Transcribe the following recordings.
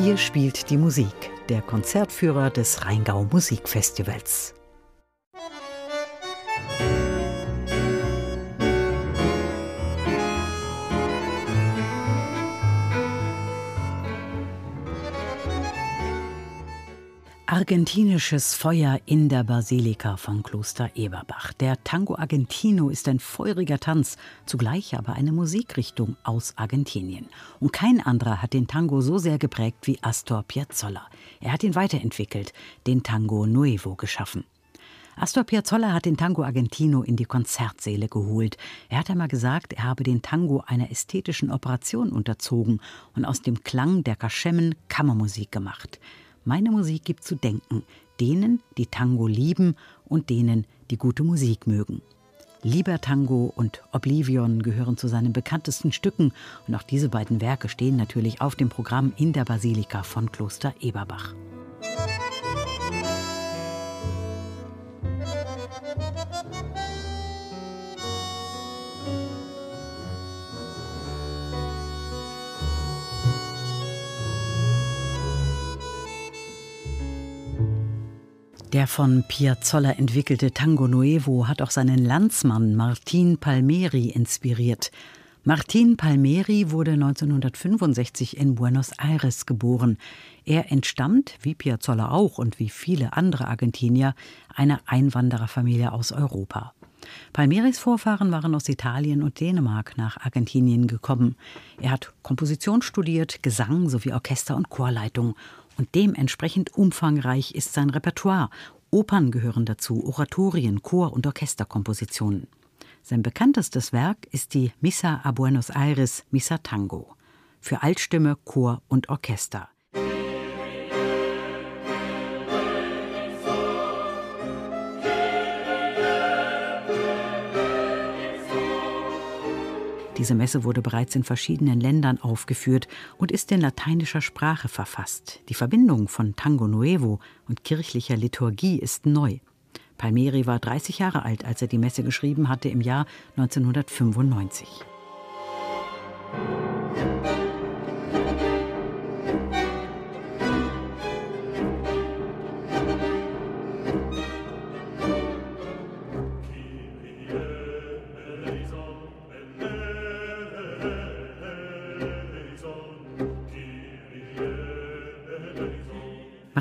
Hier spielt die Musik, der Konzertführer des Rheingau Musikfestivals. Argentinisches Feuer in der Basilika von Kloster Eberbach. Der Tango Argentino ist ein feuriger Tanz, zugleich aber eine Musikrichtung aus Argentinien. Und kein anderer hat den Tango so sehr geprägt wie Astor Piazzolla. Er hat ihn weiterentwickelt, den Tango Nuevo geschaffen. Astor Piazzolla hat den Tango Argentino in die Konzertsäle geholt. Er hat einmal gesagt, er habe den Tango einer ästhetischen Operation unterzogen und aus dem Klang der Kaschemmen Kammermusik gemacht. Meine Musik gibt zu denken, denen, die Tango lieben und denen, die gute Musik mögen. Lieber Tango und Oblivion gehören zu seinen bekanntesten Stücken und auch diese beiden Werke stehen natürlich auf dem Programm in der Basilika von Kloster Eberbach. Der von Piazzolla entwickelte Tango Nuevo hat auch seinen Landsmann Martin Palmeri inspiriert. Martin Palmeri wurde 1965 in Buenos Aires geboren. Er entstammt, wie Piazzolla auch und wie viele andere Argentinier, einer Einwandererfamilie aus Europa. Palmeris Vorfahren waren aus Italien und Dänemark nach Argentinien gekommen. Er hat Komposition studiert, Gesang sowie Orchester- und Chorleitung und dementsprechend umfangreich ist sein Repertoire. Opern gehören dazu, Oratorien, Chor- und Orchesterkompositionen. Sein bekanntestes Werk ist die Missa a Buenos Aires, Missa Tango. Für Altstimme, Chor und Orchester. Diese Messe wurde bereits in verschiedenen Ländern aufgeführt und ist in lateinischer Sprache verfasst. Die Verbindung von Tango Nuevo und kirchlicher Liturgie ist neu. Palmieri war 30 Jahre alt, als er die Messe geschrieben hatte im Jahr 1995.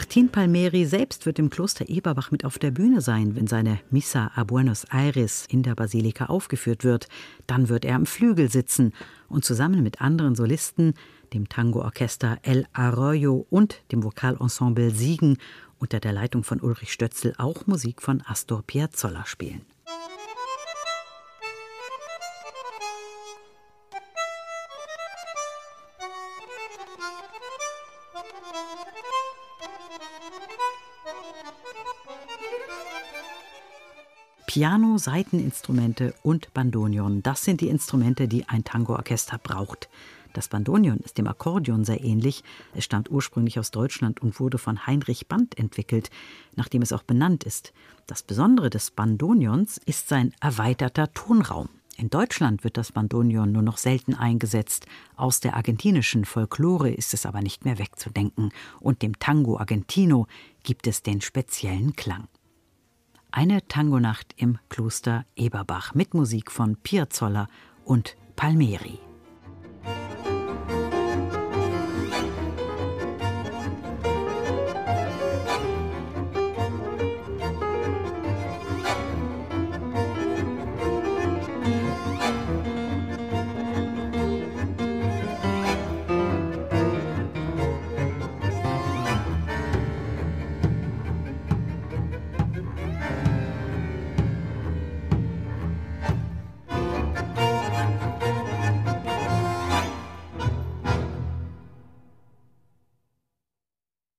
Martin Palmeri selbst wird im Kloster Eberbach mit auf der Bühne sein, wenn seine Missa a Buenos Aires in der Basilika aufgeführt wird. Dann wird er am Flügel sitzen und zusammen mit anderen Solisten, dem Tango-Orchester El Arroyo und dem Vokalensemble Siegen unter der Leitung von Ulrich Stötzel auch Musik von Astor Piazzolla spielen. Piano, Saiteninstrumente und Bandonion. Das sind die Instrumente, die ein Tangoorchester braucht. Das Bandonion ist dem Akkordeon sehr ähnlich. Es stammt ursprünglich aus Deutschland und wurde von Heinrich Band entwickelt, nachdem es auch benannt ist. Das Besondere des Bandonions ist sein erweiterter Tonraum. In Deutschland wird das Bandonion nur noch selten eingesetzt. Aus der argentinischen Folklore ist es aber nicht mehr wegzudenken. Und dem Tango Argentino gibt es den speziellen Klang. Eine Tangonacht im Kloster Eberbach mit Musik von Piazzolla und Palmeri.